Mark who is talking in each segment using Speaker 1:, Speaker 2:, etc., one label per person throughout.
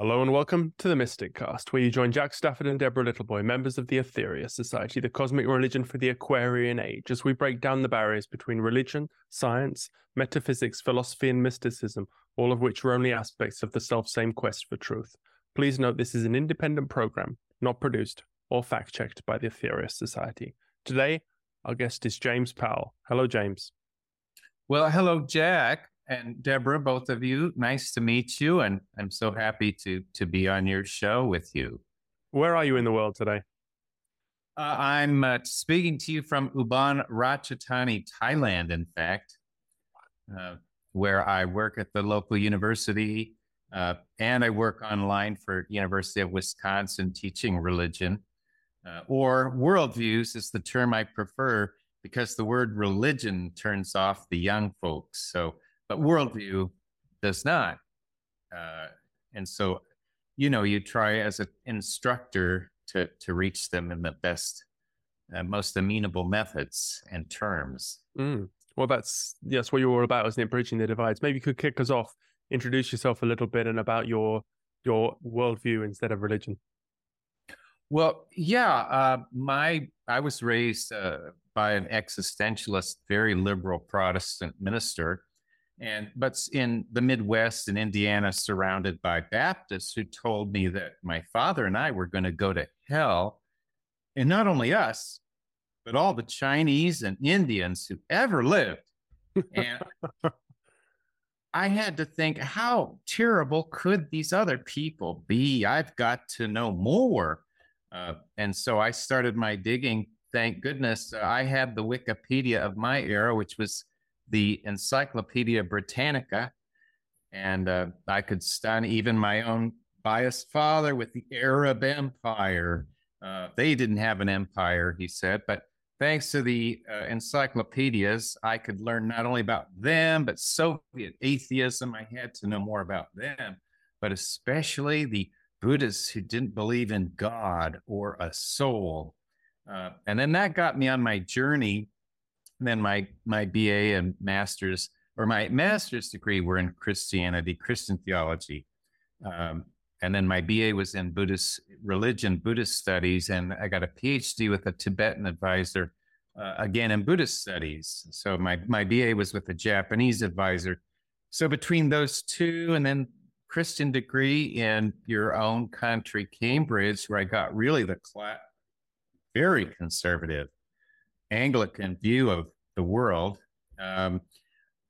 Speaker 1: Hello and welcome to the Mysticast, where you join Jack Stafford and Deborah Littleboy, members of the Aetherius Society, the cosmic religion for the Aquarian Age, as we break down the barriers between religion, science, metaphysics, philosophy, and mysticism, all of which are only aspects of the self-same quest for truth. Please note this is an independent program, not produced or fact-checked by the Aetherius Society. Today, our guest is James Powell. Hello, James.
Speaker 2: Well, hello, Jack and Deborah, both of you. Nice to meet you, and I'm so happy to to be on your show with you.
Speaker 1: Where are you in the world today?
Speaker 2: Uh, I'm uh, speaking to you from Ubon Ratchathani, Thailand. In fact, uh, where I work at the local university, uh, and I work online for University of Wisconsin, teaching religion uh, or worldviews is the term I prefer because the word religion turns off the young folks. So but worldview does not. Uh, and so, you know, you try as an instructor to to reach them in the best, uh, most amenable methods and terms.
Speaker 1: Mm. Well, that's that's what you're all about, isn't it? Bridging the divides. Maybe you could kick us off, introduce yourself a little bit, and about your your worldview instead of religion.
Speaker 2: Well, yeah, uh, my I was raised uh, by an existentialist, very liberal Protestant minister, and but in the Midwest in Indiana, surrounded by Baptists who told me that my father and I were going to go to hell, and not only us, but all the Chinese and Indians who ever lived. And I had to think, how terrible could these other people be? I've got to know more. Uh, and so I started my digging. Thank goodness uh, I had the Wikipedia of my era, which was the Encyclopedia Britannica, and uh, I could stun even my own biased father with the Arab Empire. Uh, they didn't have an empire, he said, but thanks to the uh, encyclopedias, I could learn not only about them, but Soviet atheism. I had to know more about them, but especially the Buddhists who didn't believe in God or a soul. Uh, and then that got me on my journey then my my BA and master's or my master's degree were in Christianity, Christian theology. Um, and then my BA was in Buddhist religion, Buddhist studies, and I got a PhD with a Tibetan advisor, uh, again in Buddhist studies. So my my BA was with a Japanese advisor. So between those two, and then Christian degree in your own country, Cambridge, where I got really the very conservative Anglican view of the world. Um,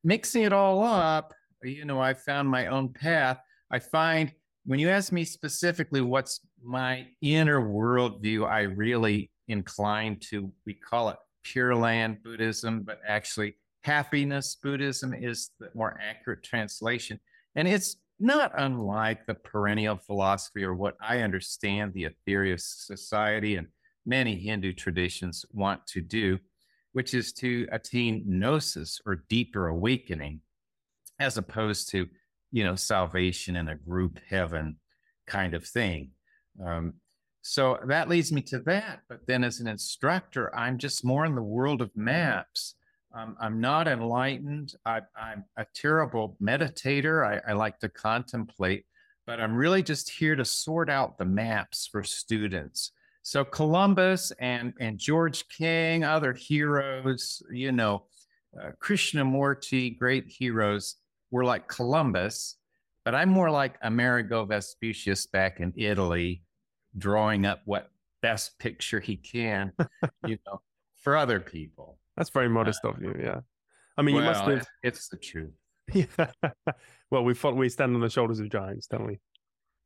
Speaker 2: mixing it all up, you know, I found my own path. I find when you ask me specifically what's my inner worldview, I really incline to, we call it Pure Land Buddhism, but actually happiness Buddhism is the more accurate translation. And it's not unlike the perennial philosophy or what I understand the Aetherius Society and many Hindu traditions want to do, which is to attain gnosis or deeper awakening, as opposed to, you know, salvation in a group heaven kind of thing. Um, so that leads me to that. But then as an instructor, I'm just more in the world of maps. Um, I'm not enlightened. I, am a terrible meditator. I, I like to contemplate, but I'm really just here to sort out the maps for students so Columbus and and George King, other heroes, you know, uh, Krishnamurti, great heroes, were like Columbus, but I'm more like Amerigo Vespucius back in Italy, drawing up what best picture he can, you know, for other people.
Speaker 1: That's very modest uh, of you. Yeah, I mean,
Speaker 2: well,
Speaker 1: you must have.
Speaker 2: It's the truth.
Speaker 1: Yeah. well, we we stand on the shoulders of giants, don't we?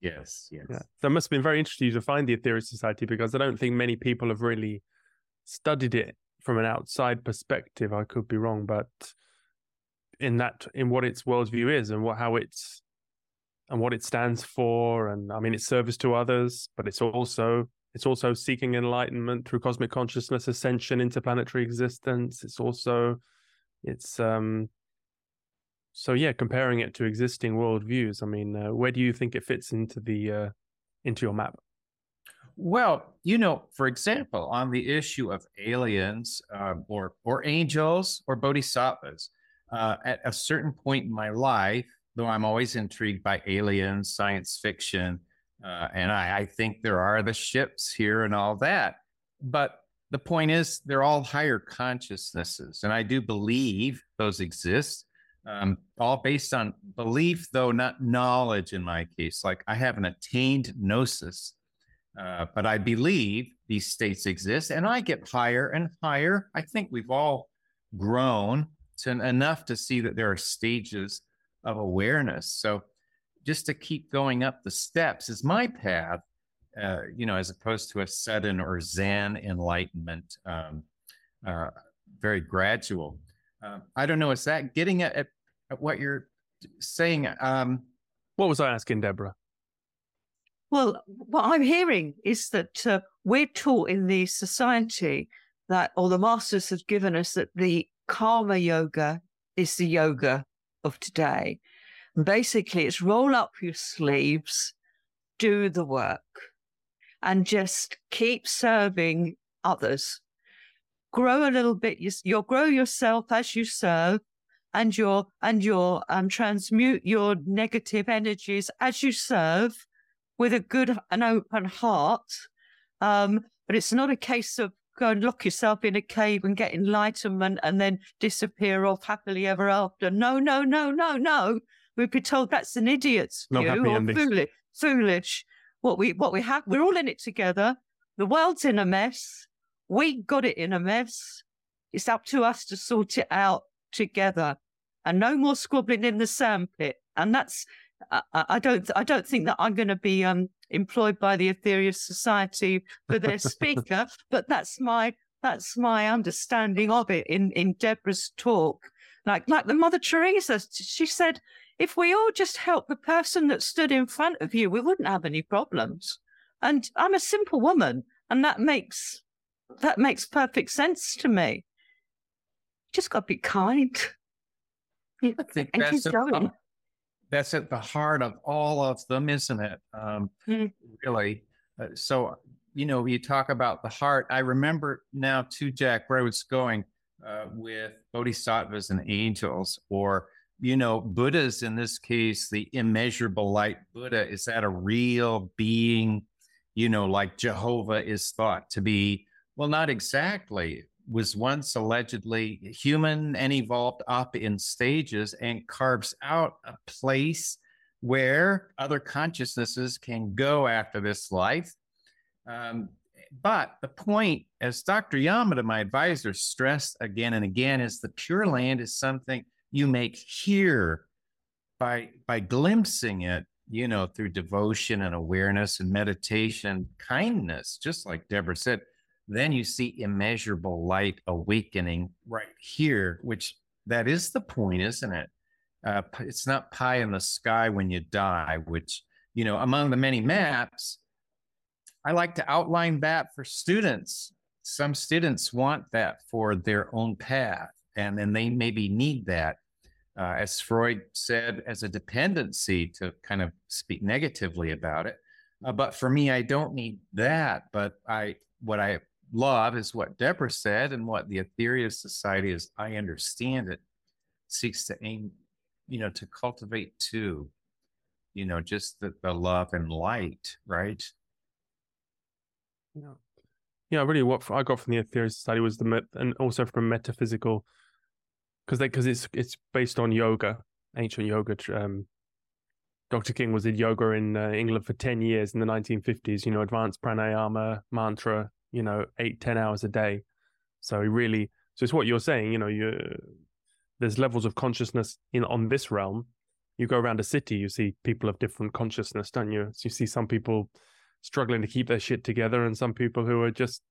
Speaker 2: Yes, yes.
Speaker 1: Yeah. So it must have been very interesting to find the Aetherius Society because I don't think many people have really studied it from an outside perspective. I could be wrong, but in that, in what its worldview is and what how it's and what it stands for, and I mean, it's service to others, but it's also it's also seeking enlightenment through cosmic consciousness, ascension, interplanetary existence. It's also it's um so yeah, comparing it to existing worldviews, I mean, uh, where do you think it fits into the uh, into your map?
Speaker 2: Well, you know, for example, on the issue of aliens uh, or or angels or bodhisattvas, uh, at a certain point in my life, though I'm always intrigued by aliens, science fiction, uh, and I, I think there are the ships here and all that. But the point is, they're all higher consciousnesses, and I do believe those exist. Um, all based on belief, though not knowledge. In my case, like I haven't attained gnosis, uh, but I believe these states exist, and I get higher and higher. I think we've all grown to enough to see that there are stages of awareness. So just to keep going up the steps is my path, uh, you know, as opposed to a sudden or Zen enlightenment, um, uh, very gradual. Uh, I don't know. Is that getting at, at, at what you're saying? Um,
Speaker 1: what was I asking, Deborah?
Speaker 3: Well, what I'm hearing is that uh, we're taught in the society that, or the masters have given us that the karma yoga is the yoga of today. And Basically, it's roll up your sleeves, do the work, and just keep serving others. Grow a little bit. You'll grow yourself as you serve, and your and your um, transmute your negative energies as you serve with a good and open heart. Um, but it's not a case of go and lock yourself in a cave and get enlightenment and then disappear off happily ever after. No, no, no, no, no. We'd be told that's an idiot's
Speaker 1: no
Speaker 3: view
Speaker 1: or
Speaker 3: foolish. Foolish. What we what we have, we're all in it together. The world's in a mess. We got it in a mess. It's up to us to sort it out together, and no more squabbling in the sandpit. And that's I, I don't I don't think that I'm going to be um employed by the Aetherius Society for their speaker, but that's my that's my understanding of it in in Deborah's talk. Like like the Mother Teresa, she said, if we all just help the person that stood in front of you, we wouldn't have any problems. And I'm a simple woman, and that makes that makes perfect sense to me. Just got to be kind.
Speaker 2: I think and that's going that's at the heart of all of them, isn't it? Um, mm. Really. Uh, so, you know, you talk about the heart. I remember now too, Jack, where I was going uh, with bodhisattvas and angels, or, you know, Buddhas in this case, the immeasurable light Buddha. Is that a real being, you know, like Jehovah is thought to be? Well, not exactly was once allegedly human and evolved up in stages and carves out a place where other consciousnesses can go after this life. Um, but the point, as Dr. Yamada, my advisor, stressed again and again, is the Pure Land is something you make here by by glimpsing it, you know, through devotion and awareness and meditation, kindness, just like Deborah said then you see immeasurable light awakening right here, which that is the point, isn't it? Uh, it's not pie in the sky when you die, which, you know, among the many maps, I like to outline that for students. Some students want that for their own path, and then they maybe need that, uh, as Freud said, as a dependency to kind of speak negatively about it. Uh, but for me, I don't need that. But I, what I love is what Deborah said, and what the Aetherius Society, as I understand it, seeks to aim, you know, to cultivate too, you know, just the, the love and light, right?
Speaker 1: Yeah. Yeah, really, what I got from the Aetherius Society was the met, and also from metaphysical, because because it's it's based on yoga, ancient yoga. Um, Dr. King was in yoga in uh, England for ten years in the 1950s. You know, advanced pranayama, mantra, you know, eight, ten hours a day. So really, so it's what you're saying, you know, you there's levels of consciousness in on this realm. You go around a city, you see people of different consciousness, don't you? So you see some people struggling to keep their shit together and some people who are just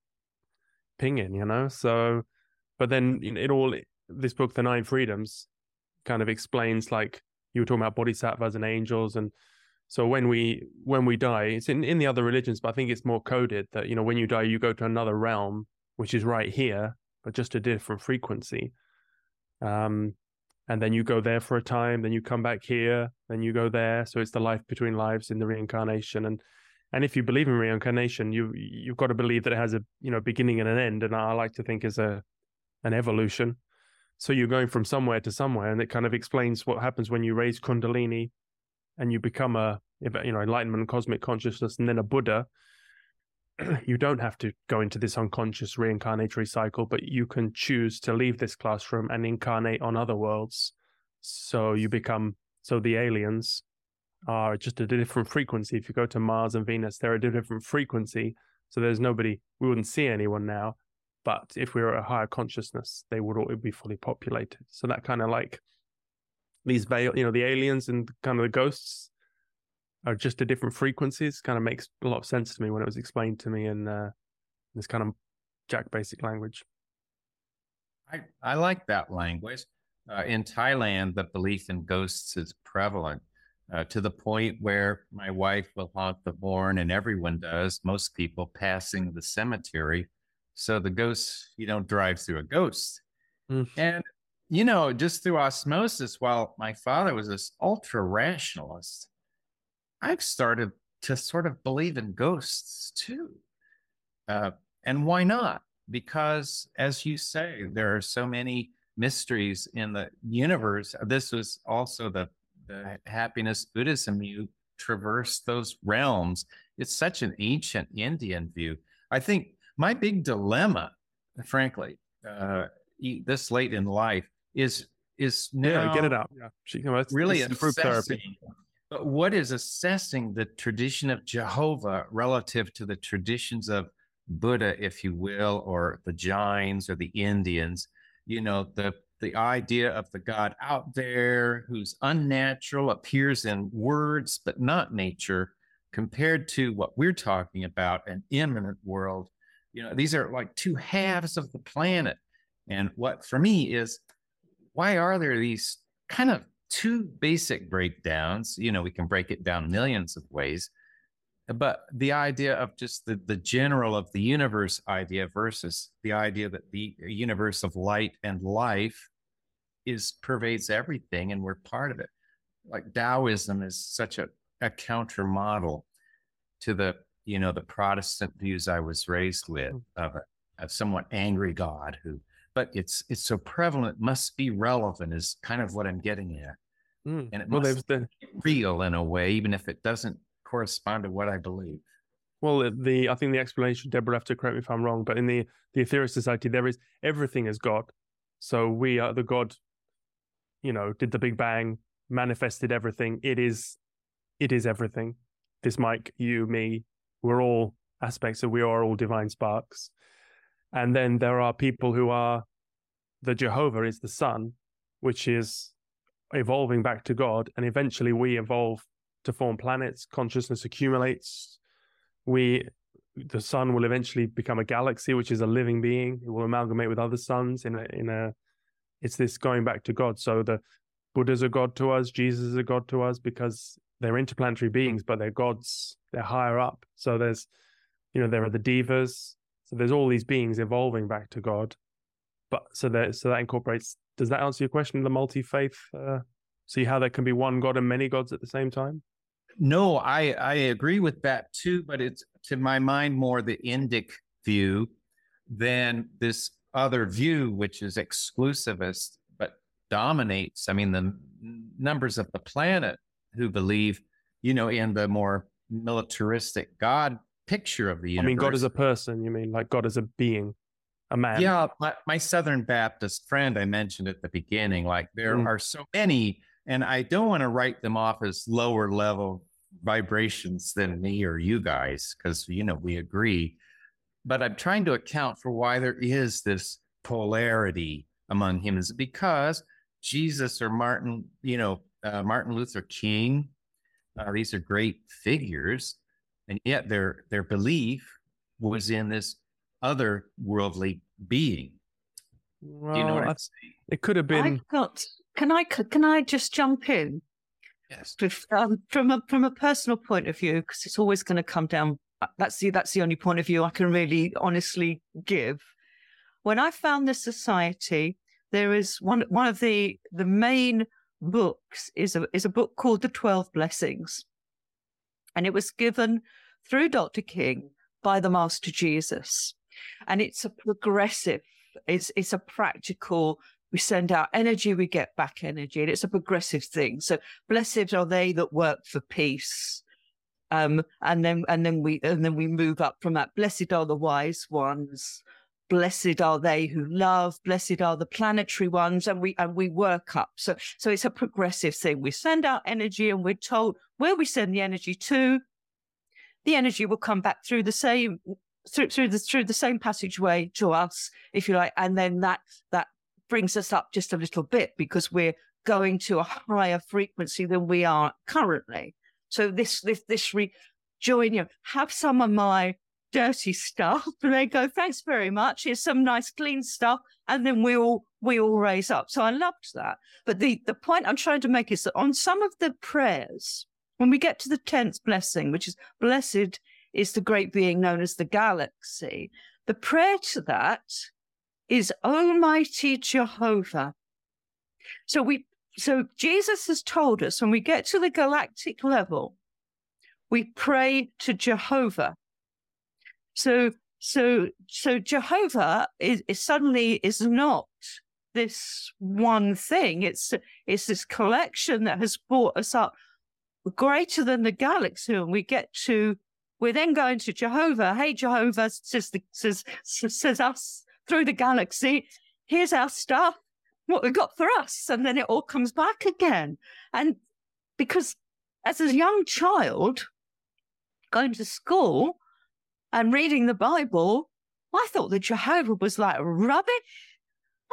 Speaker 1: pinging, you know? So, but then it all, this book, The Nine Freedoms, kind of explains like you were talking about bodhisattvas and angels and so when we when we die, it's in, in the other religions, but I think it's more coded that you know when you die, you go to another realm, which is right here, but just a different frequency. Um, and then you go there for a time, then you come back here, then you go there. So it's the life between lives in the reincarnation, and and if you believe in reincarnation, you you've got to believe that it has a you know beginning and an end, and I like to think is a an evolution. So you're going from somewhere to somewhere, and it kind of explains what happens when you raise Kundalini and you become a you know enlightenment cosmic consciousness and then a Buddha. You don't have to go into this unconscious reincarnatory cycle, but you can choose to leave this classroom and incarnate on other worlds. So you become so the aliens are just at a different frequency. If you go to Mars and Venus, they're at a different frequency. So there's nobody, we wouldn't see anyone now. But if we were a higher consciousness, they would all be fully populated. So that kind of like these veil, you know, the aliens and kind of the ghosts are just at different frequencies. Kind of makes a lot of sense to me when it was explained to me in uh, this kind of Jack basic language.
Speaker 2: I, I like that language. Uh, in Thailand, the belief in ghosts is prevalent uh, to the point where my wife will haunt the born, and everyone does, most people passing the cemetery. So the ghosts, you don't drive through a ghost. Mm. And, you know, just through osmosis, while my father was this ultra rationalist, I've started to sort of believe in ghosts too. Uh, and why not? Because, as you say, there are so many mysteries in the universe. This was also the the happiness Buddhism, you traverse those realms. It's such an ancient Indian view. I think my big dilemma, frankly, uh, this late in life is is now
Speaker 1: yeah, get it out. Yeah,
Speaker 2: you know, it's, really assessing. But what is assessing the tradition of Jehovah relative to the traditions of Buddha, if you will, or the Jains or the Indians? You know, the the idea of the God out there who's unnatural, appears in words but not nature, compared to what we're talking about, an immanent world. You know, these are like two halves of the planet. And what for me is why are there these kind of two basic breakdowns? You know, we can break it down millions of ways. But the idea of just the, the general of the universe idea versus the idea that the universe of light and life is pervades everything and we're part of it. Like Taoism is such a, a counter model to the, you know, the Protestant views I was raised with mm. of a, a somewhat angry God who, but it's it's so prevalent, must be relevant is kind of what I'm getting at. Mm. And it well, must be real in a way, even if it doesn't correspond to what I believe.
Speaker 1: Well, the I think the explanation, Deborah, have to correct me if I'm wrong, but in the the Aetherius Society, there is everything is God. So we are the God you know, did the Big Bang, manifested everything. It is, it is everything. This Mike, you, me, we're all aspects of we are all divine sparks. And then there are people who are the Jehovah is the sun, which is evolving back to God. And eventually we evolve to form planets, consciousness accumulates. We the sun will eventually become a galaxy, which is a living being. It will amalgamate with other suns in a in a it's this going back to God. So the Buddha's a God to us, Jesus is a God to us because they're interplanetary beings, but they're gods, they're higher up. So there's, you know, there are the devas. So there's all these beings evolving back to God. But so that so that incorporates. Does that answer your question? The multi faith. Uh, see how there can be one God and many gods at the same time.
Speaker 2: No, I I agree with that too, but it's to my mind more the Indic view than this other view, which is exclusivist but dominates. I mean, the numbers of the planet who believe, you know, in the more militaristic God picture of the universe.
Speaker 1: I mean, God as a person. You mean like God as a being, a man?
Speaker 2: Yeah, my, my Southern Baptist friend I mentioned at the beginning. Like there mm. are so many, and I don't want to write them off as lower level vibrations than me or you guys, because you know we agree but I'm trying to account for why there is this polarity among humans because Jesus or Martin, you know, uh, Martin Luther King, uh, these are great figures, and yet their their belief was in this other worldly being.
Speaker 1: Well, Do you know what I'm saying? It could have been. I
Speaker 3: got. Can I? Can I just jump in?
Speaker 2: Yes.
Speaker 3: Um, from a from a personal point of view, because it's always going to come down uh, that's the that's the only point of view I can really honestly give. When I found this society, there is one one of the the main books is a is a book called The Twelve Blessings, and it was given through Dr. King by the Master Jesus, and it's a progressive, it's it's a practical we send out energy, we get back energy, and it's a progressive thing. So blessed are they that work for peace. Um, and then and then we and then we move up from that. Blessed are the wise ones. Blessed are they who love. Blessed are the planetary ones, and we and we work up. So so it's a progressive thing. We send out energy, and we're told where we send the energy to. The energy will come back through the same through through the through the same passageway to us, if you like, and then that that brings us up just a little bit because we're going to a higher frequency than we are currently. So this this this join you. Have some of my dirty stuff. And they go thanks very much. Here's some nice clean stuff and then we all we all raise up. So i loved that. But the the point i'm trying to make is that on some of the prayers when we get to the 10th blessing which is blessed is the great being known as the galaxy the prayer to that is Almighty Jehovah. So we so Jesus has told us when we get to the galactic level, we pray to Jehovah. So so so Jehovah is, is suddenly is not this one thing. It's it's this collection that has brought us up greater than the galaxy, and we get to we're then going to Jehovah. Hey, Jehovah says the, says says us through the galaxy. Here's our stuff, what we got for us. And then it all comes back again. And because as a young child, going to school and reading the Bible, I thought that Jehovah was like rubbish.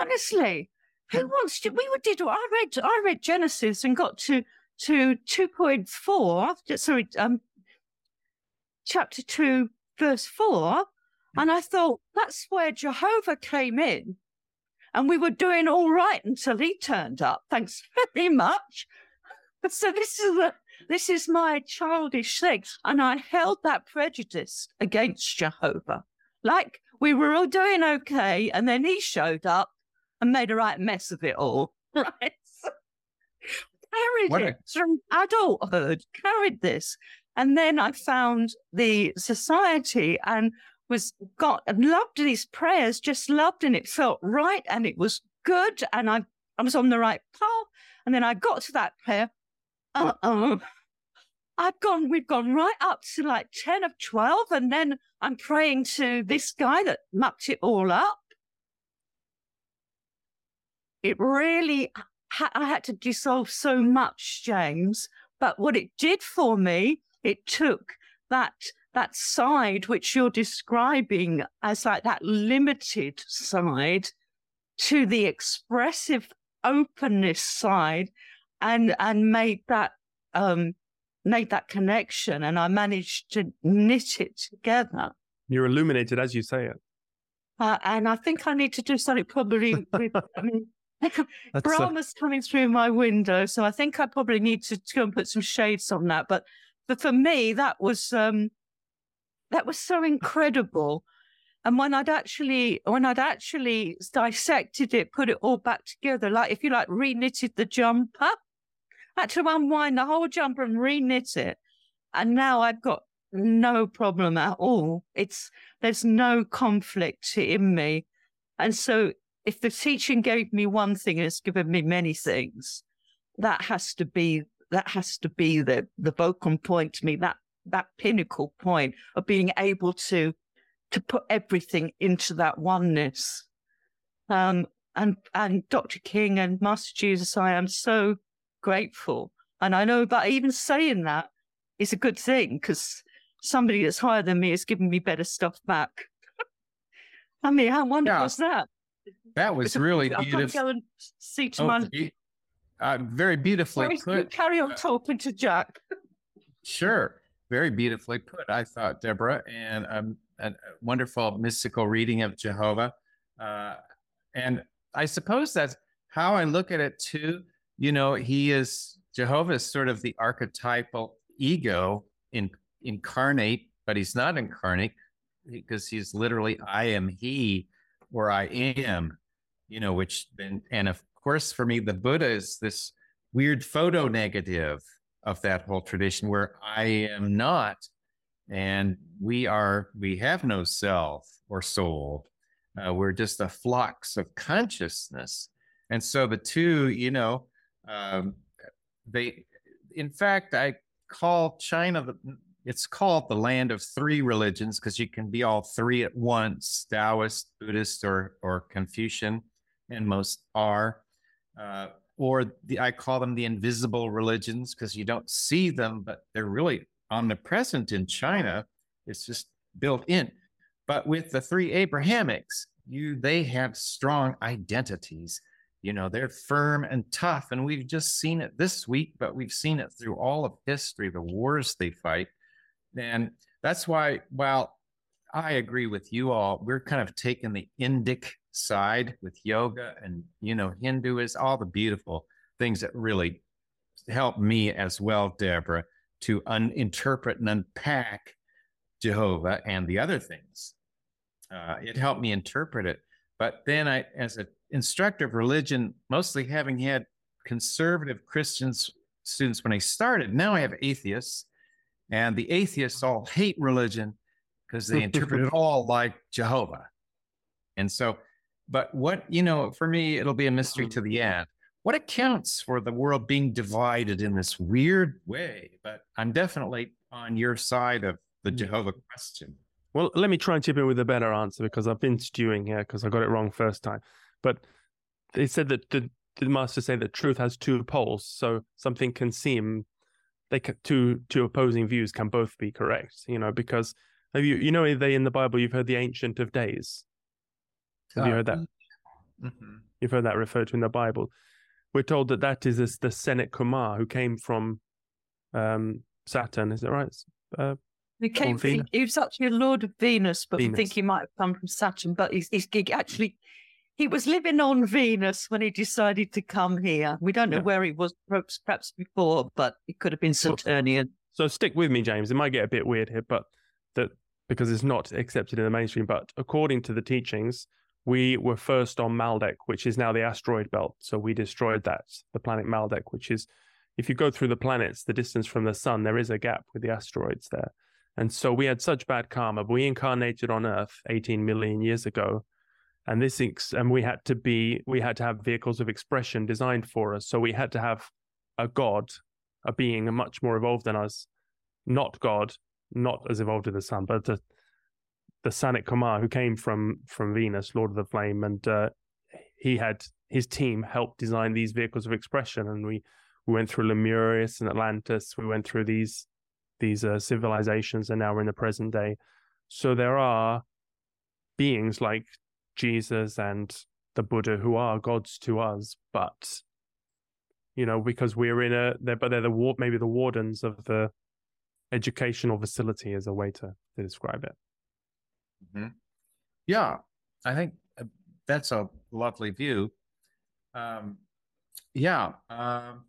Speaker 3: Honestly, who wants to? We did. I read. I read Genesis and got to to two point four. Sorry, um, chapter two, verse four, and I thought that's where Jehovah came in. And we were doing all right until he turned up. Thanks very much. So this is the, this is my childish thing. And I held that prejudice against Jehovah. Like we were all doing okay. And then he showed up and made a right mess of it all. Right. Carried what it a... adulthood, carried this. And then I found the society and was got and loved these prayers, just loved, and it felt right and it was good, and I I was on the right path. And then I got to that prayer. Uh oh. I've gone, we've gone right up to like 10 of 12. And then I'm praying to this guy that mucked it all up. It really, I had to dissolve so much, James. But what it did for me, it took that that side which you're describing as like that limited side to the expressive openness side and and made that um made that connection and I managed to knit it together.
Speaker 1: You're illuminated as you say it.
Speaker 3: Uh, and I think I need to do something probably with I mean Brahma's a... coming through my window, so I think I probably need to go and put some shades on that. But but for me, that was um that was so incredible. And when I'd actually, when I'd actually dissected it, put it all back together, like if you like reknitted the jumper, I had to unwind the whole jumper and reknit it. And now I've got no problem at all. It's, there's no conflict in me. And so if the teaching gave me one thing and it's given me many things, that has to be, that has to be the, the vocal point to me. That that pinnacle point of being able to to put everything into that oneness. Um, and and Dr. King and Master Jesus, I am so grateful. And I know that even saying that is a good thing because somebody that's higher than me is giving me better stuff back. I mean, how wonderful yeah. is that?
Speaker 2: That was really beautiful.
Speaker 3: Go and see to oh, my...
Speaker 2: uh, very beautifully put.
Speaker 3: Carry on uh, talking to Jack.
Speaker 2: sure very beautifully put, I thought, Deborah, and um, a wonderful mystical reading of Jehovah. Uh, and I suppose that's how I look at it too. You know, he is Jehovah is sort of the archetypal ego in, incarnate, but he's not incarnate because he's literally I am he or I am, you know, which and of course for me the Buddha is this weird photo negative of that whole tradition where I am not and we are we have no self or soul. Uh, we're just a flux of consciousness. And so the two, you know, um, they, in fact, I call China the, it's called the land of three religions because you can be all three at once Taoist, Buddhist, or, or Confucian, and most are. Uh, or the, I call them the invisible religions because you don't see them, but they're really omnipresent in China. It's just built in. But with the three Abrahamics, you they have strong identities. You know, they're firm and tough. And we've just seen it this week, but we've seen it through all of history, the wars they fight. And that's why, while I agree with you all, we're kind of taking the Indic side with yoga and, you know, Hinduism, all the beautiful things that really help me as well, Deborah, to un- interpret and unpack Jehovah and the other things. Uh, it helped me interpret it. But then I, as an instructor of religion, mostly having had conservative Christians students when I started, now I have atheists, and the atheists all hate religion because they interpret it all like Jehovah. And so, but what, you know, for me, it'll be a mystery mm. to the end. What accounts for the world being divided in this weird way? But I'm definitely on your side of the mm. Jehovah question.
Speaker 1: Well, let me try and chip in with a better answer because I've been stewing here because I got it wrong first time. But they said that the, the master said that truth has two poles, so something can seem they can, two two opposing views can both be correct. You know, because have you you know they in the Bible you've heard the Ancient of Days. Have you heard that? Mm-hmm. You've heard that referred to in the Bible. We're told that that is this, the Sanat Kumar who came from um, Saturn. Is that right? Uh,
Speaker 3: he came. He, he, was actually a lord of Venus, but Venus. I think he might have come from Saturn. But he's, he's he actually he was living on Venus when he decided to come here. We don't know yeah. where he was, perhaps, perhaps before, but it could have been Saturnian.
Speaker 1: So, stick with me, James. It might get a bit weird here, but that because it's not accepted in the mainstream. But according to the teachings, we were first on Maldek, which is now the asteroid belt. So we destroyed that, the planet Maldek, which is, if you go through the planets, the distance from the sun, there is a gap with the asteroids there. And so we had such bad karma. But we incarnated on Earth 18 million years ago, and this and we had to be we had to have vehicles of expression designed for us. So we had to have a god, a being much more evolved than us, not God, not as evolved as the sun, but the the Sanat Kumar who came from from Venus, Lord of the Flame, and uh, he had his team helped design these vehicles of expression, and we we went through Lemurius and Atlantis. We went through these these uh, civilizations, and now we're in the present day. So there are beings like Jesus and the Buddha who are gods to us, but you know because we're in a they're but they're the ward, maybe the wardens of the educational facility as a way to, to describe it.
Speaker 2: Mm-hmm. Yeah, I think uh, that's a lovely view. Um, yeah, um,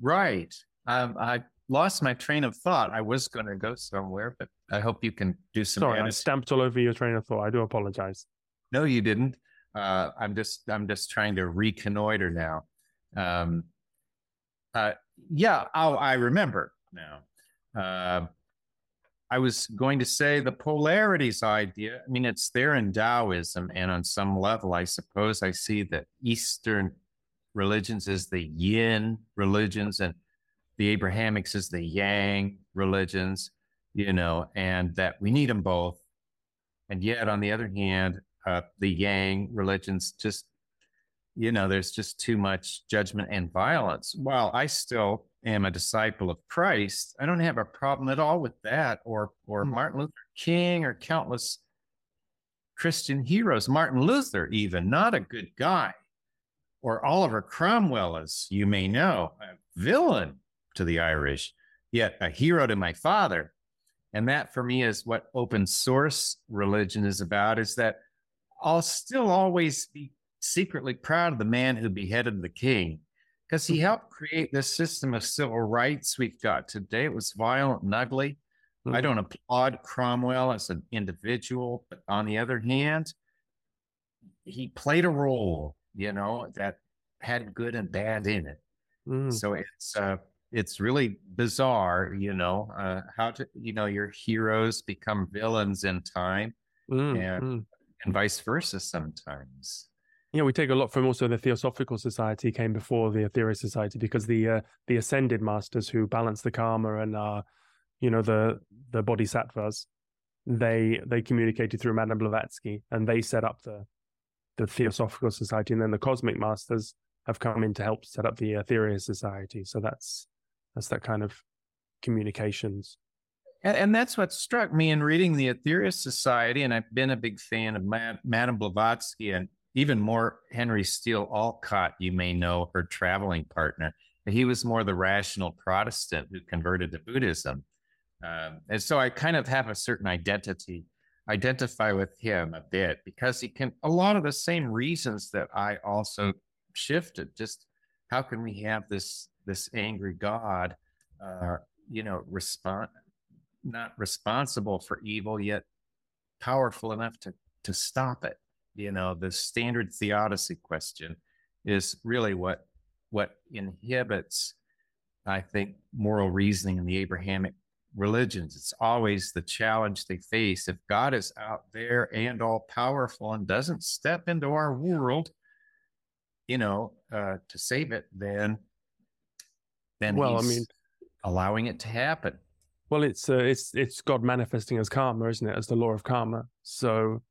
Speaker 2: right. Um, I lost my train of thought. I was going to go somewhere, but I hope you can do some.
Speaker 1: Sorry, I stamped all over your train of thought. I do apologize.
Speaker 2: No, you didn't. Uh, I'm just I'm just trying to reconnoiter now. Um, uh, yeah, oh, I remember now. Uh, I was going to say the polarities idea. I mean, it's there in Taoism, and on some level, I suppose I see that Eastern religions as the yin religions, and the Abrahamics is the Yang religions, you know, and that we need them both. And yet, on the other hand, uh, the Yang religions just, you know, there's just too much judgment and violence. While I still am a disciple of Christ, I don't have a problem at all with that, or or mm-hmm. Martin Luther King, or countless Christian heroes. Martin Luther, even not a good guy, or Oliver Cromwell, as you may know, a villain to the Irish, yet a hero to my father. And that for me is what open source religion is about is that I'll still always be secretly proud of the man who beheaded the king because he helped create this system of civil rights we've got today. It was violent and ugly. Mm-hmm. I don't applaud Cromwell as an individual, but on the other hand, he played a role, you know, that had good and bad in it. Mm. So it's uh, it's really bizarre, you know, uh, how to, you know, your heroes become villains in time mm, and, mm. and vice versa sometimes.
Speaker 1: Yeah, we take a lot from also the Theosophical Society came before the Aetherius Society because the uh, the ascended masters who balance the karma and are, you know, the the bodhisattvas, they they communicated through Madame Blavatsky and they set up the the Theosophical Society, and then the Cosmic Masters have come in to help set up the Aetherius Society. So that's that's that kind of communications.
Speaker 2: And, and, that's what struck me in reading the Aetherius Society, and I've been a big fan of Madame Blavatsky and even more Henry Steel Olcott, you may know, her traveling partner. He was more the rational Protestant who converted to Buddhism. Um, and so I kind of have a certain identity, identify with him a bit because he can, a lot of the same reasons that I also shifted. Just how can we have this, this angry God, uh, you know, respond, not responsible for evil, yet powerful enough to, to stop it? you know the standard theodicy question is really what what inhibits i think moral reasoning in the abrahamic religions it's always the challenge they face if god is out there and all powerful and doesn't step into our world you know uh, to save it then then well i mean allowing it to happen.
Speaker 1: well it's uh, it's it's god manifesting as karma isn't it? As the law of karma. So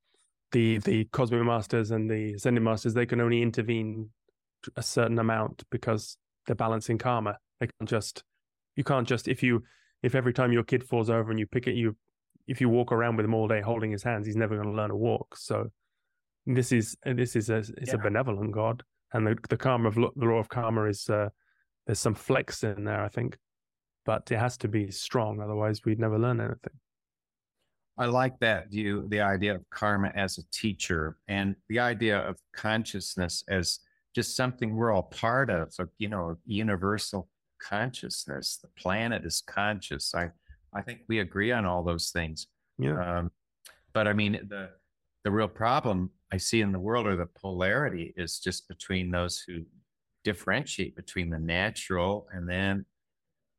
Speaker 1: the the cosmic masters and the ascended masters they can only intervene a certain amount because they're balancing karma. They can't just you can't just if you if every time your kid falls over and you pick it you if you walk around with him all day holding his hands he's never going to learn to walk. So this is this is a it's yeah. a benevolent god. And the the karma of the law of karma is uh, there's some flex in there i think but it has to be strong otherwise we'd never learn anything
Speaker 2: I like that view, the idea of karma as a teacher and the idea of consciousness as just something we're all part of, so, you know, universal consciousness. The planet is conscious. I, I think we agree on all those things.
Speaker 1: Yeah. Um,
Speaker 2: but I mean, the, the real problem I see in the world or the polarity is just between those who differentiate between the natural and then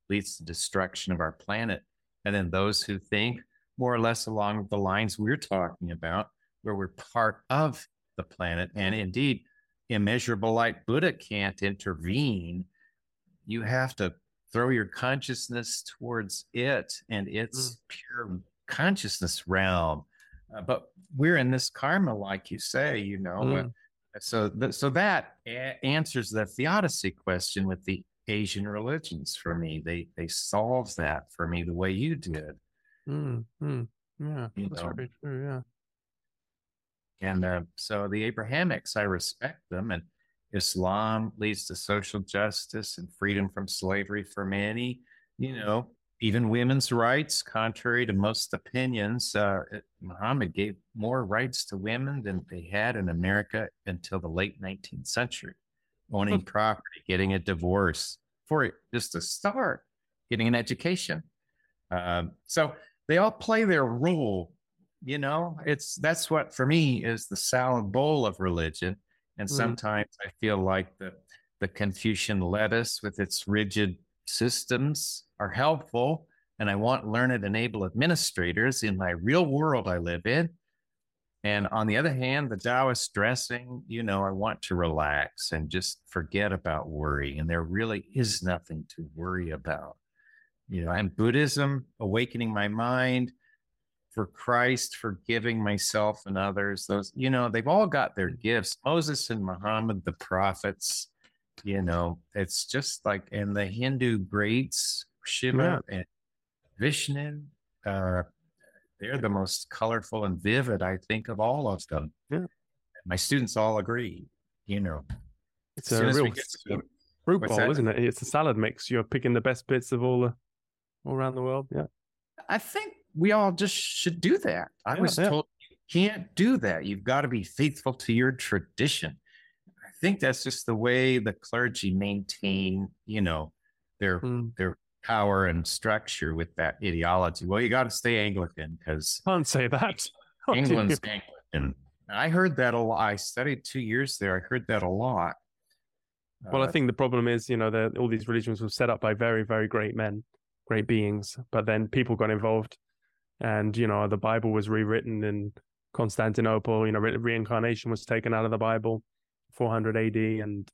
Speaker 2: leads to destruction of our planet. And then those who think more or less along the lines we're talking about, where we're part of the planet. And indeed, immeasurable light Buddha can't intervene. You have to throw your consciousness towards it and its mm. pure consciousness realm. Uh, but we're in this karma, like you say, you know. Mm. So, th- so that a- answers the theodicy question with the Asian religions for me. They they solve that for me the way you did.
Speaker 1: Mm, mm, yeah, you that's know? very true. Yeah.
Speaker 2: And uh, so the Abrahamics, I respect them, and Islam leads to social justice and freedom from slavery for many. You know, even women's rights, contrary to most opinions, uh, Muhammad gave more rights to women than they had in America until the late 19th century. Owning hmm. property, getting a divorce, for just to start, getting an education. Um, so they all play their role. You know, it's that's what for me is the salad bowl of religion. And mm. sometimes I feel like the the Confucian lettuce with its rigid systems are helpful. And I want learned and able administrators in my real world I live in. And on the other hand, the Taoist dressing, you know, I want to relax and just forget about worry. And there really is nothing to worry about you know, and Buddhism, awakening my mind for Christ, forgiving myself and others. Those, you know, they've all got their mm. gifts. Moses and Muhammad, the prophets, you know, it's just like, in the Hindu greats, Shiva yeah. and Vishnu, uh, they're the most colorful and vivid, I think, of all of them.
Speaker 1: Yeah.
Speaker 2: My students all agree, you know.
Speaker 1: It's a real fruit bowl, isn't it? It's a salad mix. You're picking the best bits of all the all around the world. Yeah.
Speaker 2: I think we all just should do that. I yeah, was yeah. told you can't do that. You've got to be faithful to your tradition. I think that's just the way the clergy maintain, you know, their mm. their power and structure with that ideology. Well, you got to stay Anglican because
Speaker 1: can't say that.
Speaker 2: England's Anglican. I heard that a lot. I studied two years there. I heard that a lot.
Speaker 1: Well, uh, I think the problem is, you know, that all these religions were set up by very, very great men great beings. But then people got involved, and you know the Bible was rewritten in Constantinople. You know, re- reincarnation was taken out of the Bible, 400 AD and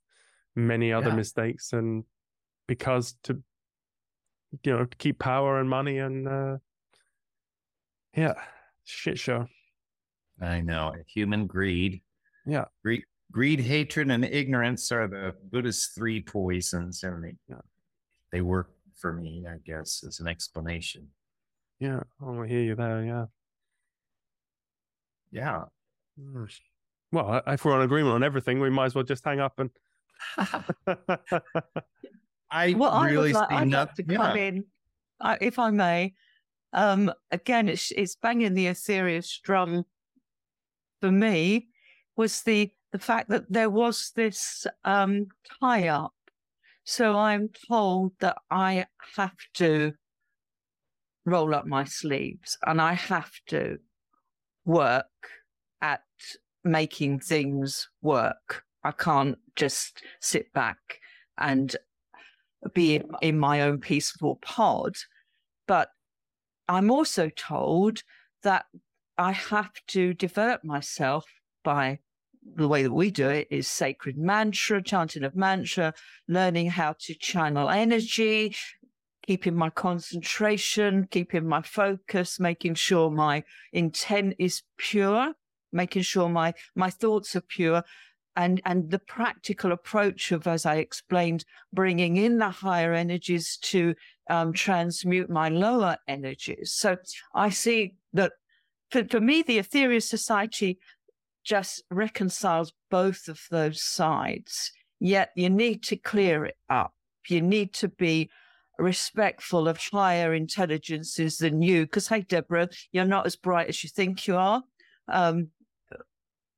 Speaker 1: many other
Speaker 2: Yeah.
Speaker 1: mistakes, and because to you know keep power and money and uh, yeah, shit show.
Speaker 2: I know. Human greed.
Speaker 1: Yeah.
Speaker 2: Greed, greed, hatred, and ignorance are the Buddha's three poisons, and they,
Speaker 1: Yeah.
Speaker 2: they work for me, I guess, as an explanation.
Speaker 1: Yeah, I hear you there. Yeah.
Speaker 2: Yeah.
Speaker 1: Mm. Well, if we're on agreement on everything, we might as well just hang up and.
Speaker 2: I
Speaker 3: Well, I
Speaker 2: really
Speaker 3: would like,
Speaker 2: see
Speaker 3: I'd like
Speaker 2: nothing.
Speaker 3: to come
Speaker 2: yeah.
Speaker 3: in, uh, if I may. Um, again, it's it's banging the Aetherius drum for me was the the fact that there was this um, tie up. So I'm told that I have to roll up my sleeves and I have to work at making things work. I can't just sit back and be in, my own peaceful pod. But I'm also told that I have to develop myself by the way that we do it is sacred mantra, chanting of mantra, learning how to channel energy, keeping my concentration, keeping my focus, making sure my intent is pure, making sure my my thoughts are pure. And, and the practical approach of, as I explained, bringing in the higher energies to um, transmute my lower energies. So I see that for, for me, the Aetherius Society just reconciles both of those sides. Yet you need to clear it up. You need to be respectful of higher intelligences than you. Because, hey, Deborah, you're not as bright as you think you are. Um,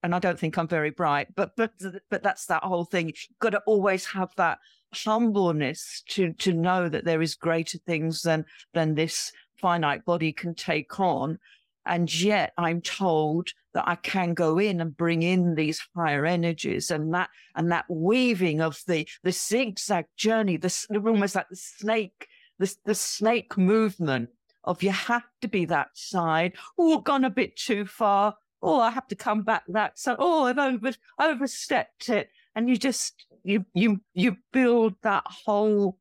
Speaker 3: and I don't think I'm very bright, but but but that's that whole thing. You've got to always have that humbleness to to know that there is greater things than than this finite body can take on. And yet I'm told that I can go in and bring in these higher energies and that and that weaving of the the zigzag journey, this almost like the snake, the, the snake movement of you have to be that side. Oh, I've gone a bit too far. Oh, I have to come back that So, Oh, I've over overstepped it. And you just you you you build that whole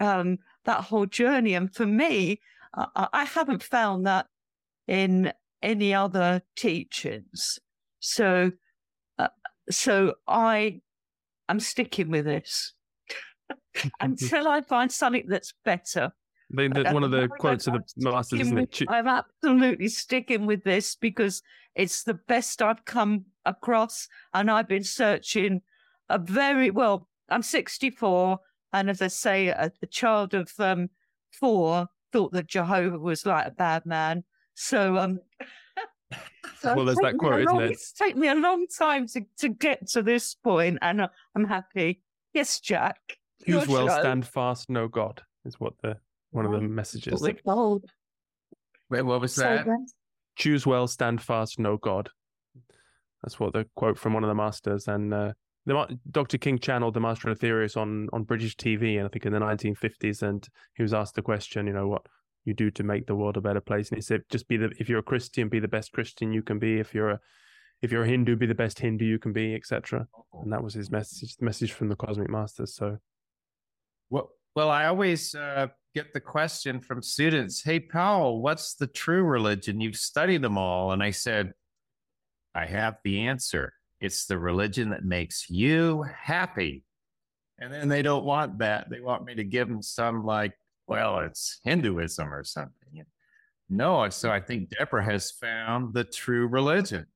Speaker 3: um that whole journey. And for me, I, I haven't found that in any other teachings. So, uh, so I, I'm sticking with this until I find something that's better. I-
Speaker 1: one of the
Speaker 3: I'm
Speaker 1: quotes of the masters, isn't it?
Speaker 3: I'm absolutely sticking with this because it's the best I've come across, and I've been searching a very well. I'm 64, and as I say, a, a child of um, four thought that Jehovah was like a bad man. So, um, so
Speaker 1: Well, there's that
Speaker 3: taken me
Speaker 1: quote, isn't
Speaker 3: long-
Speaker 1: it?
Speaker 3: It's taken me a long time to, to get to this point, and uh, I'm happy. Yes, Jack. your
Speaker 1: Choose well,
Speaker 3: show.
Speaker 1: stand fast, know God is what the one of the messages.
Speaker 3: We're told.
Speaker 2: Wait, what was
Speaker 3: So
Speaker 2: that?
Speaker 1: Choose well, stand fast, know God. That's what the quote from one of the masters. And uh, the, Dr. King channeled the Master of Aetherius on on British TV, and I think in the 1950s. And he was asked the question, you know, what you do to make the world a better place, and he said, just be the if you're a Christian, be the best Christian you can be. If you're a if you're a Hindu, be the best Hindu you can be, etc. And that was his message, the message from the Cosmic Masters. So
Speaker 2: Well, well, I always uh, get the question from students, "Hey, Powell, what's the true religion? You've studied them all." And I said, "I have the answer. It's the religion that makes you happy." And then they don't want that. They want me to give them some like, well, it's Hinduism or something. No, so I think Deborah has found the true religion.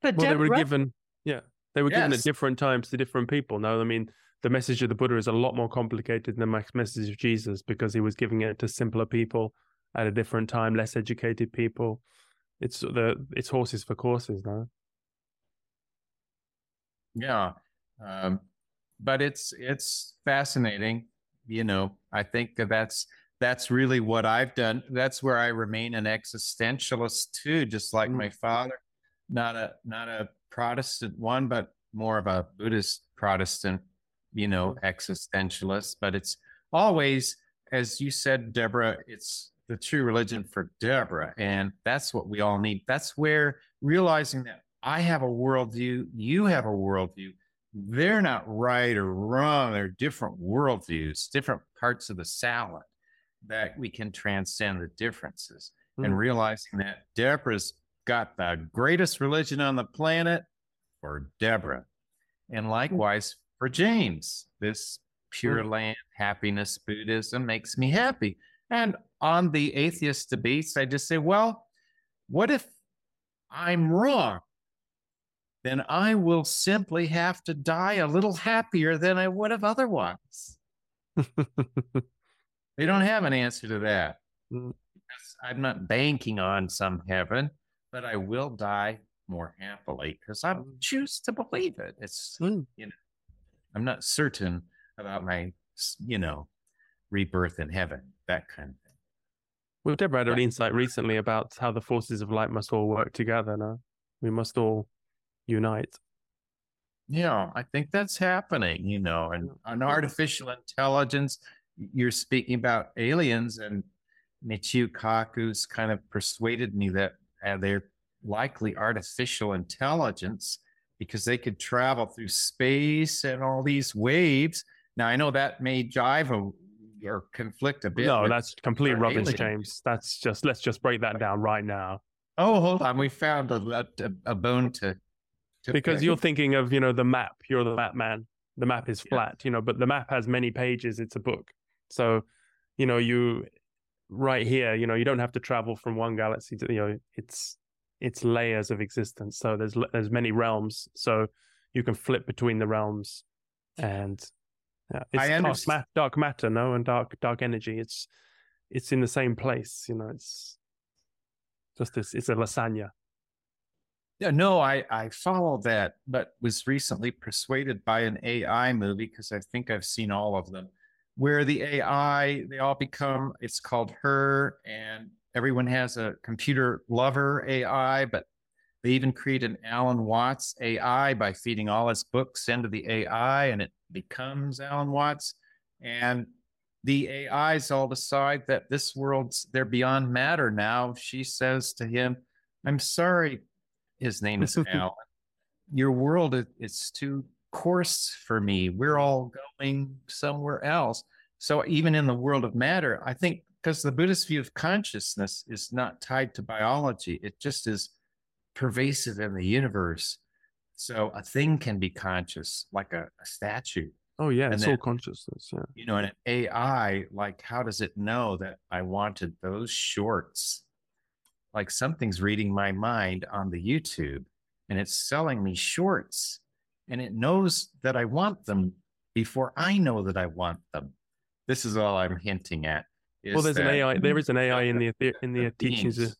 Speaker 3: But
Speaker 1: well, they were given, yeah, they were given at different times to different people. No, I mean, the message of the Buddha is a lot more complicated than the message of Jesus because he was giving it to simpler people at a different time, less educated people. It's the it's horses for courses now.
Speaker 2: Yeah. Um, but it's it's fascinating. You know, I think that that's that's really what I've done. That's where I remain an existentialist too, just like
Speaker 1: Mm.
Speaker 2: my father. Not a not a Protestant one, but more of a Buddhist Protestant, you know, existentialist. But it's always, as you said, Deborah, it's the true religion for Deborah. And that's what we all need. That's where realizing that I have a worldview, you have a worldview, they're not right or wrong. They're different worldviews, different parts of the salad that we can transcend the differences mm. and realizing that Deborah's got the greatest religion on the planet for Deborah. And likewise for James, this pure land happiness Buddhism makes me happy. And on the atheist debates, I just say, well, what if I'm wrong? Then I will simply have to die a little happier than I would have otherwise. they don't have an answer to that. Mm. I'm not banking on some heaven, but I will die more happily because I mm. choose to believe it. It's, mm. you know, I'm not certain about my, you know, rebirth in heaven, that kind of thing.
Speaker 1: Well, Deborah had an insight recently about how the forces of light must all work together now. We must all unite.
Speaker 2: Yeah, I think that's happening, you know, and an artificial intelligence, you're speaking about aliens and Michio Kaku's kind of persuaded me that uh, they're likely artificial intelligence because they could travel through space and all these waves. Now I know that may jive a, or conflict a bit.
Speaker 1: No, that's complete rubbish, alien. James. That's just let's just break that down right now.
Speaker 2: Oh, hold on. We found a, a, a bone to,
Speaker 1: to because pick. you're thinking of you know the map. You're the map man. The map is flat, yeah. you know, but the map has many pages. It's a book, so you know you right here. You know, you don't have to travel from one galaxy to you know it's it's layers of existence. So there's there's many realms. So you can flip between the realms, and yeah, it's dark, ma- dark matter, no, and dark dark energy. It's it's in the same place. You know, it's just this. It's a lasagna.
Speaker 2: Yeah, no, I I followed that, but was recently persuaded by an AI movie because I think I've seen all of them, where the AI they all become. It's called Her, and everyone has a computer lover AI, but they even create an Alan Watts AI by feeding all his books into the AI and it becomes Alan Watts. And the AIs all decide that this world's they're beyond matter now. She says to him, I'm sorry, his name is Alan. Your world is too coarse for me. We're all going somewhere else. So even in the world of matter, I think because the Buddhist view of consciousness is not tied to biology, it just is pervasive in the universe. So a thing can be conscious, like a, a statue.
Speaker 1: Oh yeah, and it's then, all consciousness. Yeah.
Speaker 2: You know, and an AI, like how does it know that I wanted those shorts? Like something's reading my mind on the YouTube and it's selling me shorts and it knows that I want them before I know that I want them. This is all I'm hinting at
Speaker 1: well, there's an AI. There is an AI in the in the teachings. Of,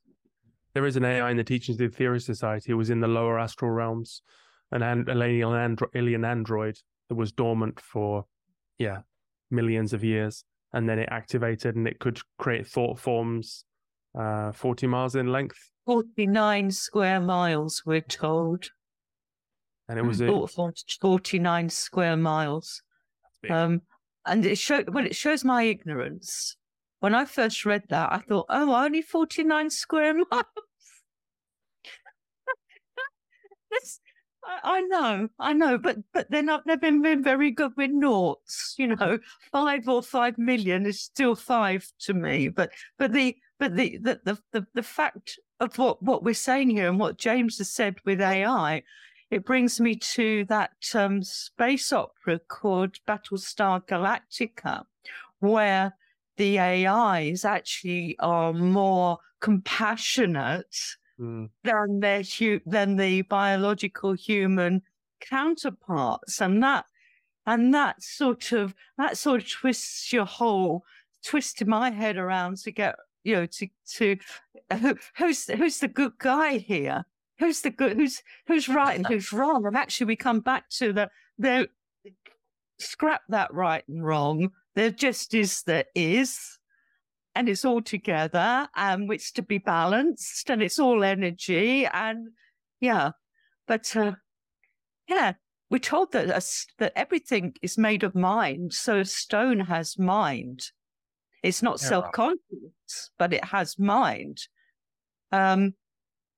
Speaker 1: there is an AI in the teachings of the Aetherius Society. It was in the lower astral realms, an, an alien, andro- alien android that was dormant for, yeah, millions of years, and then it activated and it could create thought forms, uh, forty miles in length.
Speaker 3: Forty nine square miles, we're told.
Speaker 1: And it was
Speaker 3: mm. a, forty nine square miles. Um, and it showed well, it shows my ignorance when I first read that, I thought, oh, only 49 square miles. I, I, know, I know, but but then I've never been very good with noughts. You know, five or five million is still five to me. But but the but the the the the, the fact of what what we're saying here and what James has said with AI, it brings me to that um, space opera called Battlestar Galactica, where the AIs actually are more compassionate mm. than their than the biological human counterparts, and that and that sort of that sort of twists your whole twisted my head around to get you know to to who's who's the good guy here who's the good who's who's right and who's wrong and actually we come back to the the scrap that right and wrong there just is there is, and it's all together, and it's to be balanced, and it's all energy, and yeah, but uh, yeah, we're told that a, that everything is made of mind. So a stone has mind. It's not yeah. self-conscious, but it has mind. Um,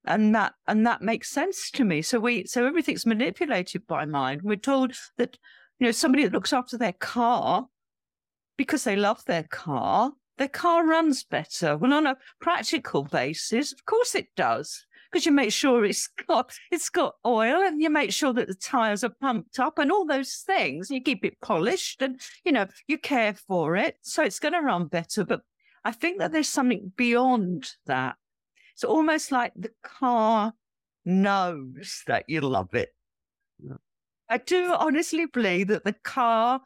Speaker 3: and that and that makes sense to me. So we so everything's manipulated by mind. We're told that you know somebody that looks after their car because they love their car, their car runs better. Well, on a practical basis, of course it does. Because you make sure it's got it's got oil and you make sure that the tires are pumped up and all those things. You keep it polished and you know you care for it, so it's going to run better. But I think that there's something beyond that. It's almost like the car knows that you love it. I do honestly believe that the car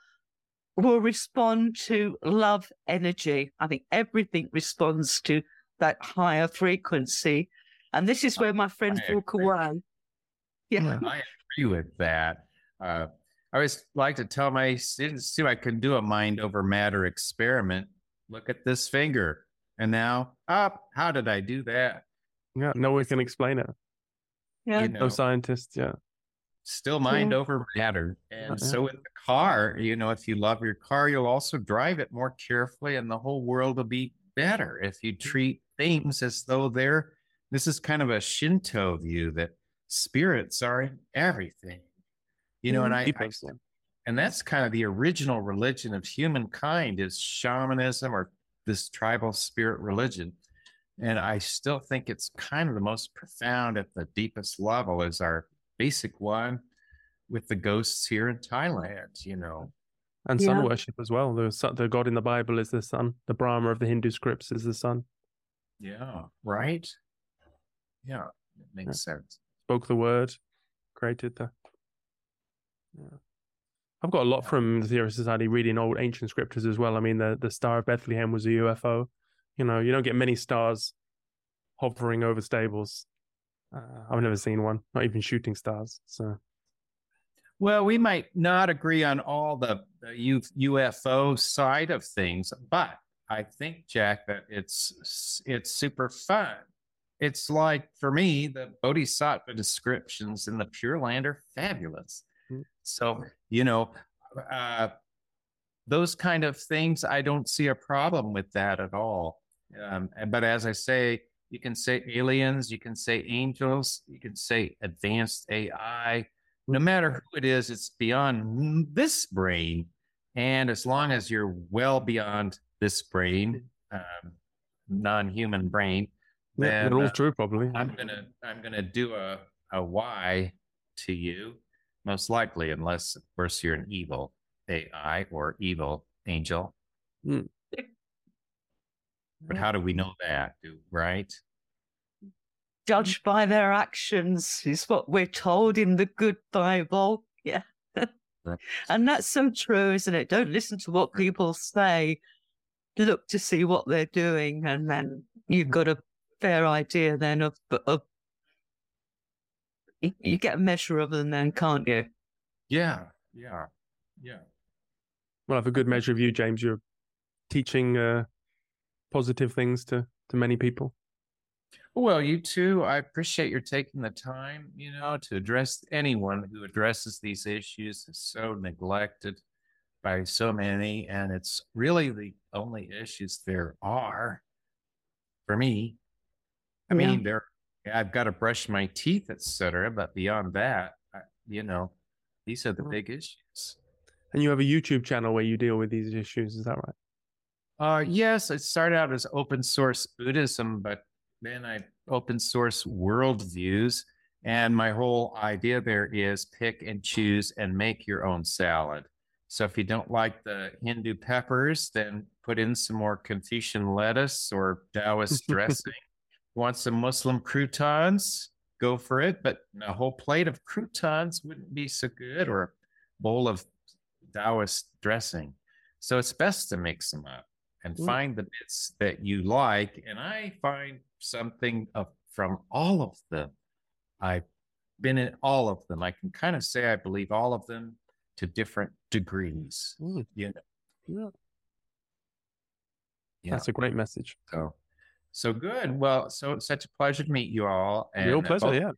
Speaker 3: will respond to love energy. I think everything responds to that higher frequency. And this is where my friends
Speaker 2: I
Speaker 3: walk away. Yeah.
Speaker 2: I agree with that. Uh, I always like to tell my students too, I can do a mind over matter experiment. Look at this finger. And now, up. how did I do that?
Speaker 1: Yeah, no one can explain it.
Speaker 3: Yeah.
Speaker 2: You
Speaker 1: No
Speaker 2: know,
Speaker 1: scientists. Yeah.
Speaker 2: Still mind
Speaker 3: Yeah.
Speaker 2: over matter. And
Speaker 1: Yeah.
Speaker 2: so with the car, you know, if you love your car, you'll also drive it more carefully and the whole world will be better if you mm. treat things as though they're this is kind of a Shinto view that spirits are in everything. You know, and mm-hmm. I,
Speaker 1: I
Speaker 2: and that's kind of the original religion of humankind is shamanism or this tribal spirit religion and i still think it's kind of the most profound at the deepest level is our basic one with the ghosts here in thailand you know
Speaker 1: And sun
Speaker 3: Yeah.
Speaker 1: worship as well. The the god in the Bible is the sun. The Brahma of the Hindu scripts is the sun.
Speaker 2: yeah right yeah it makes sense
Speaker 1: Spoke the word, created the. Yeah. I've got a lot
Speaker 2: Yeah.
Speaker 1: from the Aetherius Society reading old ancient scriptures as well. I mean, the the Star of Bethlehem was a UFO. You know, you don't get many stars hovering over stables. Uh, I've never seen one, not even shooting stars. So
Speaker 2: Well, we might not agree on all the, the UFO side of things, but I think, Jack, that it's it's super fun. It's like for me, the Bodhisattva descriptions in the Pure Land are fabulous.
Speaker 1: Mm.
Speaker 2: So you know, uh, those kind of things, I don't see a problem with that at all. Um, but as I say, you can say aliens, you can say angels, you can say advanced AI no matter who it is, it's beyond this brain. And as long as you're well beyond this brain, um, non-human brain,
Speaker 1: yeah,
Speaker 2: then
Speaker 1: all
Speaker 2: uh,
Speaker 1: true, probably.
Speaker 2: I'm gonna I'm gonna do a a Y to you, most likely, unless of course you're an evil AI or evil angel.
Speaker 1: Hmm.
Speaker 2: But how do we know that? Do right?
Speaker 3: Judged by their actions is what we're told in the good Bible. Yeah. and that's so true, isn't it? Don't listen to what people say. Look to see what they're doing, and then you've got a fair idea then of, of you- you get a measure of them then, can't you?
Speaker 2: Yeah, yeah, yeah.
Speaker 1: Well, I have a good measure of you, James. You're teaching uh, positive things to to many people.
Speaker 2: Well, you too. I appreciate your taking the time, you know, to address anyone who addresses these issues is so neglected by so many, and it's really the only issues there are for me. I
Speaker 3: Yeah.
Speaker 2: mean, there I've got to brush my teeth, etc. But beyond that, I, you know, these are the big issues.
Speaker 1: And you have a YouTube channel where you deal with these issues. Is that right?
Speaker 2: Uh, yes, it started out as open source Buddhism, but then I open source worldviews. And my whole idea there is pick and choose and make your own salad. So if you don't like the Hindu peppers, then put in some more Confucian lettuce or Taoist dressing. Want some Muslim croutons? Go for it. But a whole plate of croutons wouldn't be so good, or a bowl of Taoist dressing. So it's best to mix them up and
Speaker 1: Mm.
Speaker 2: find the bits that you like. And I find something of, from all of them. I've been in all of them. I can kind of say I believe all of them to different degrees.
Speaker 1: Mm.
Speaker 2: You know,
Speaker 1: Yeah. That's a great message.
Speaker 2: So, so good. Well, so it's such a pleasure to meet you all. And
Speaker 1: Real pleasure.
Speaker 2: both-
Speaker 1: Yeah.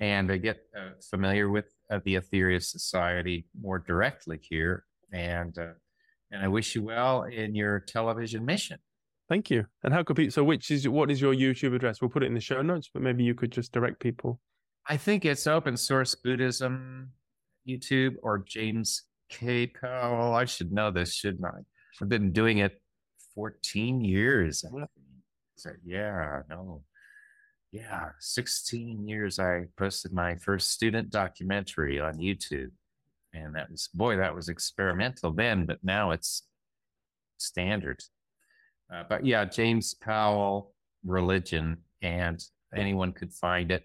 Speaker 2: and I get uh, familiar with uh, the Aetherius Society more directly here. And uh, and I wish you well in your television mission.
Speaker 1: Thank you. And how could people? So, which is what is your YouTube address? We'll put it in the show notes, but maybe you could just direct people.
Speaker 2: I think it's open source Buddhism YouTube or James K. Powell. I should know this, shouldn't I? I've been doing it 14 years. So, yeah, no. Yeah, 16 years I posted my first student documentary on YouTube. And that was, boy, that was experimental then, but now it's standard. Uh, but yeah, James Powell, religion, and anyone could find it.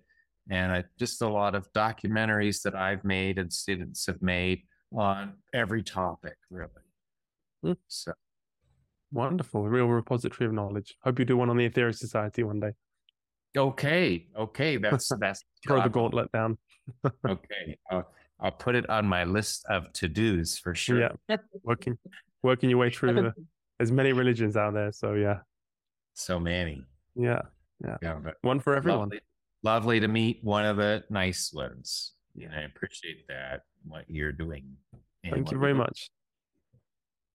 Speaker 2: And I, just a lot of documentaries that I've made and students have made on every topic, really.
Speaker 1: Mm.
Speaker 2: So
Speaker 1: Wonderful, a real repository of knowledge. Hope you do one on the Aetherius Society one day.
Speaker 2: okay, okay, that's that's
Speaker 1: Throw the gauntlet down.
Speaker 2: Okay, I'll, I'll put it on my list of to dos for sure.
Speaker 1: Yeah, working working your way through the. There's many religions out there, so yeah,
Speaker 2: So many.
Speaker 1: yeah,
Speaker 2: Yeah, but
Speaker 1: one for everyone.
Speaker 2: Lovely, lovely to meet one of the nice ones. And I appreciate that what you're doing.
Speaker 1: Thank you very
Speaker 2: doing.
Speaker 1: much.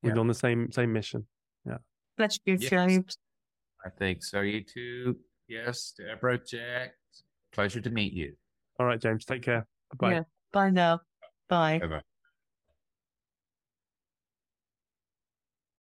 Speaker 1: We're on the same same mission.
Speaker 3: Yeah, Bless you,
Speaker 2: Yes.
Speaker 3: James.
Speaker 2: I think so. You too. Yes, Deborah, Jack. Pleasure to meet you.
Speaker 1: All right, James. Take care. Bye.
Speaker 3: Yeah. Bye now. Bye.
Speaker 2: Bye bye.